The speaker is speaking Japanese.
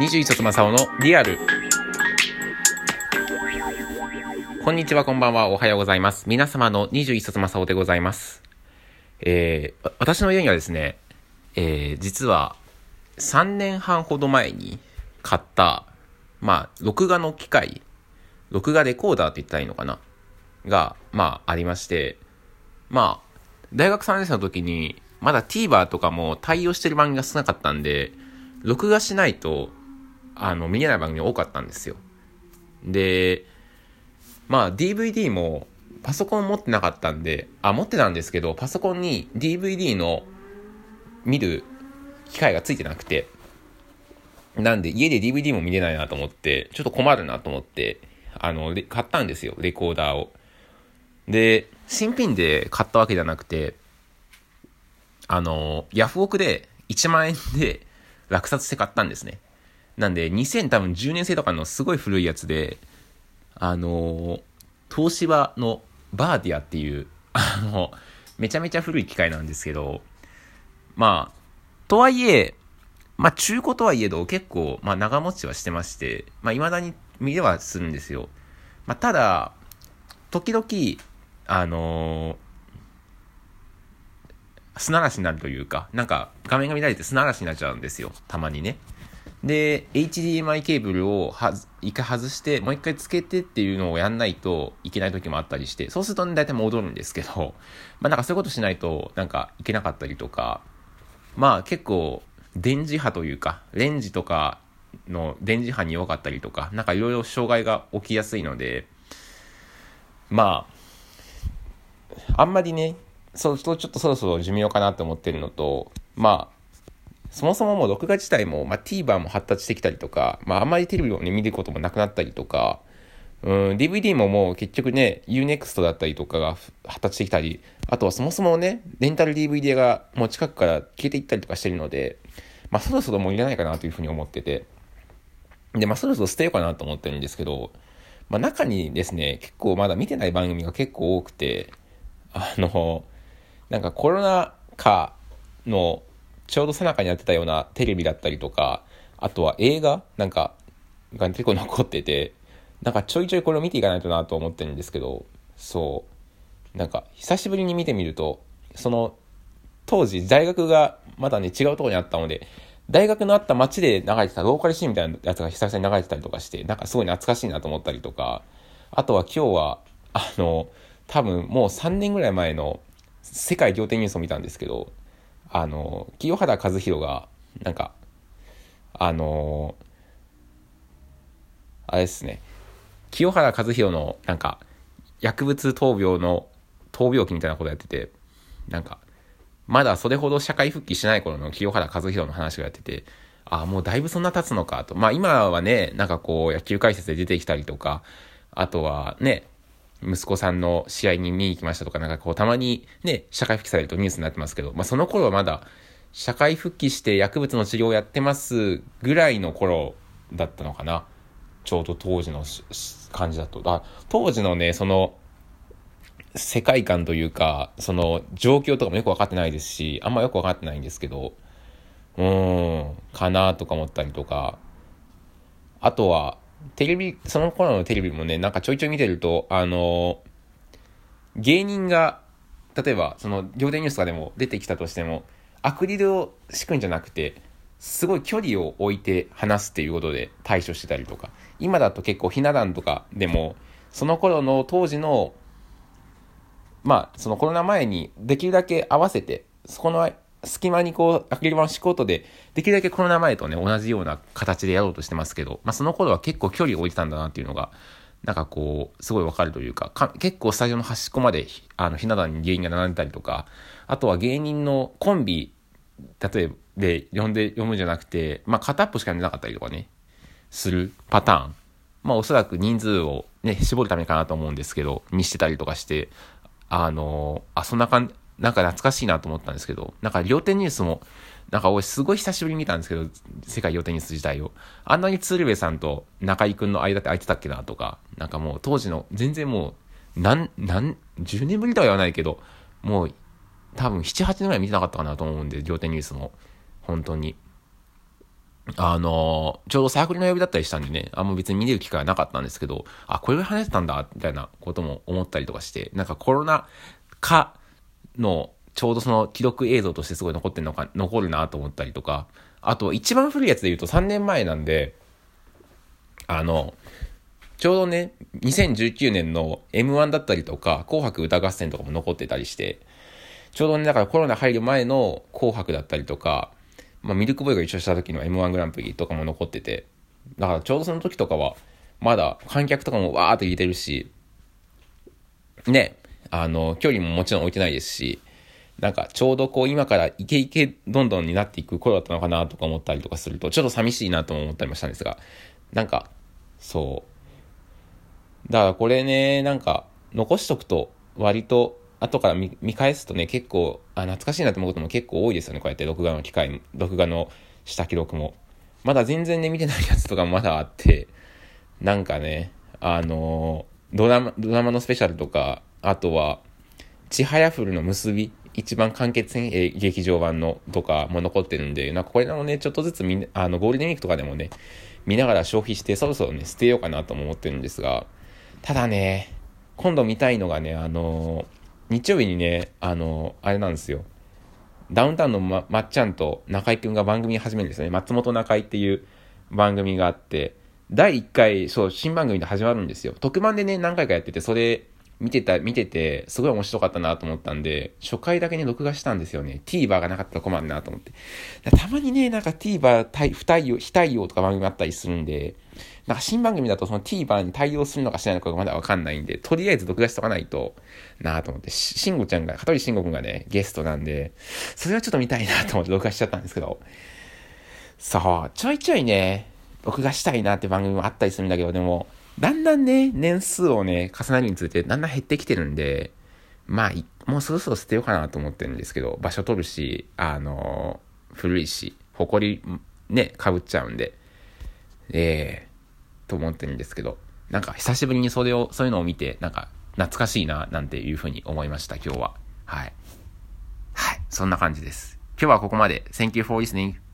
21卒正雄のリアル。こんにちは、こんばんは、おはようございます。皆様の21卒正雄でございます。えー、私の家にはですね、えー、実は3年半ほど前に買った、まあ、録画の機械、録画レコーダーって言ったらいいのかな？が、まあ、ありまして、まあ、大学3年生の時に、まだ TVer とかも対応してる番組が少なかったんで、録画しないと、あの、見れない番組多かったんですよ。で、まあ DVD もパソコン持ってなかったんで、あ、持ってたんですけど、パソコンに DVD の見る機械がついてなくて、なんで家で DVD も見れないなと思って、ちょっと困るなと思って、あの、買ったんですよ、レコーダーを。で、新品で買ったわけじゃなくて、あの、ヤフオクで1万円で落札して買ったんですね。なんで、2000多分10年生とかのすごい古いやつで、あの、東芝のバーディアっていう、あの、めちゃめちゃ古い機械なんですけど、まあ、とはいえ、まあ中古とはいえど結構、まあ長持ちはしてまして、まあ未だに見れはするんですよ。まあただ、時々、あの砂嵐になるというか、なんか画面が乱れて砂嵐になっちゃうんですよ。たまにね。で、HDMI ケーブルをは一回外して、もう一回つけてっていうのをやんないといけない時もあったりして、そうするとね、大体戻るんですけど、まあなんかそういうことしないと、なんかいけなかったりとか、まあ結構、電磁波というか、レンジとかの電磁波に弱かったりとか、なんかいろいろ障害が起きやすいので、まあ、あんまりね、そうちょっとそろそろ寿命かなと思ってるのと、まあ、そもそももう録画自体も、まあ、TVer も発達してきたりとか、まあ、あんまりテレビをね、見ることもなくなったりとか、うん、DVD ももう結局ね、UNEXT だったりとかが発達してきたり、あとはそもそもね、レンタル DVD がもう近くから消えていったりとかしてるので、まあ、そろそろもういらないかなというふうに思ってて、で、まあ、そろそろ捨てようかなと思ってるんですけど、まあ、中にですね、結構まだ見てない番組が結構多くて、あの、なんかコロナ禍のちょうど最中にやってたようなテレビだったりとか、あとは映画なんかが結構残ってて、なんかちょいちょいこれを見ていかないとなと思ってるんですけど、そう。なんか久しぶりに見てみると、その当時大学がまだね違うとこにあったので、大学のあった街で流れてたローカルシーンみたいなやつが久々に流れてたりとかして、なんかすごい懐かしいなと思ったりとか、あとは今日は、あの、多分もう3年ぐらい前の世界仰天ニュースを見たんですけど、あの、清原和博が、なんか、あの、あれですね、清原和博の、なんか、薬物闘病の、闘病期みたいなことやってて、なんか、まだそれほど社会復帰しない頃の清原和博の話をやってて、ああ、もうだいぶそんな経つのかと。まあ今はね、なんかこう野球解説で出てきたりとか、あとはね、息子さんの試合に見に行きましたとか、なんかこうたまにね、社会復帰されるとニュースになってますけど、まあその頃はまだ社会復帰して薬物の治療をやってますぐらいの頃だったのかな。ちょうど当時の感じだと。あ当時のね、その、世界観というか、その状況とかもよく分かってないですし、あんまよく分かってないんですけど、うーん、かなとか思ったりとか、あとは、テレビ、その頃のテレビもね、なんかちょいちょい見てると、あの、芸人が、例えば、その、仰天ニュースとかでも出てきたとしても、アクリルを敷くんじゃなくて、すごい距離を置いて話すっていうことで対処してたりとか、今だと結構ひな壇とかでも、その頃の当時のまあ、そのコロナ前にできるだけ合わせて、そこの隙間にこう、アクリル板を敷くことで、できるだけコロナ前とね、同じような形でやろうとしてますけど、まあその頃は結構距離を置いてたんだなっていうのが、なんかこう、すごいわかるというか、結構スタジオの端っこまで、あの、ひな壇に芸人が並んでたりとか、あとは芸人のコンビ、例えばで呼んで、読むんじゃなくて、まあ片っぽしか寝なかったりとかね、するパターン。まあおそらく人数をね、絞るためかなと思うんですけど、にしてたりとかして、あのあ、そんな感じ、なんか懐かしいなと思ったんですけど、なんか両手ニュースも、なんか俺すごい久しぶりに見たんですけど、世界両手ニュース自体を。あんなに鶴瓶さんと中居くんの間って空いてたっけなとか、なんかもう当時の、全然もう、なん、なん、10年ぶりとは言わないけど、もう、多分7、8年ぐらい見てなかったかなと思うんで、両手ニュースも。本当に。あのー、ちょうどサークルの曜日だったりしたんでね、あんま別に見れる機会はなかったんですけど、あ、これが話してたんだ、みたいなことも思ったりとかして、なんかコロナ禍のちょうどその記録映像としてすごい残ってるのか、残るなと思ったりとか、あと一番古いやつで言うと3年前なんで、あの、ちょうどね、2019年の M1 だったりとか、紅白歌合戦とかも残ってたりして、ちょうどね、だからコロナ入る前の紅白だったりとか、まあ、ミルクボーイが一緒した時の M1 グランプリとかも残ってて、だからちょうどその時とかは、まだ観客とかもわーっと入れてるし、ね、あの、距離ももちろん置いてないですし、なんかちょうどこう今からイケイケどんどんになっていく頃だったのかなとか思ったりとかすると、ちょっと寂しいなとも思ったりもしたんですが、なんか、そう。だからこれね、なんか残しとくと割と後から見返すとね、結構、あ、懐かしいなと思うことも結構多いですよね。こうやって録画の機会、録画のした記録も。まだ全然ね、見てないやつとかもまだあって、なんかね、あの、ドラマ、ドラマのスペシャルとか、あとは、ちはやふるの結び、一番完結編、劇場版のとかも残ってるんで、なんかこれらもね、ちょっとずつみあの、ゴールデンウィークとかでもね、見ながら消費して、そろそろね、捨てようかなとも思ってるんですが、ただね、今度見たいのがね、あのー日曜日にね、あの、あれなんですよ。ダウンタウンのままっちゃんと中居くんが番組始めるんですよね。松本中居っていう番組があって、第1回、そう、新番組で始まるんですよ。特番でね、何回かやってて、それ見てた、見てて、すごい面白かったなと思ったんで、初回だけね、録画したんですよね。TVer がなかったら困るなと思って。たまにね、なんか TVer 対不対応、非対応とか番組あったりするんで、なんか新番組だとその TVer に対応するのかしないのかがまだわかんないんで、とりあえず録画しとかないとなぁと思って、しんごちゃんが、香取慎吾くんがね、ゲストなんで、それはちょっと見たいなと思って録画しちゃったんですけど、そう、ちょいちょいね、録画したいなって番組もあったりするんだけど、でも、だんだんね、年数をね、重なるにつれて、だんだん減ってきてるんで、まあ、もうそろそろ捨てようかなと思ってるんですけど、場所取るし、あのー、古いし、埃ね、かぶっちゃうんで、ええと思ってるんですけど、なんか久しぶりにそれを、そういうのを見て、なんか懐かしいな、なんていうふうに思いました、今日は。はい。はい。そんな感じです。今日はここまで。Thank you for listening.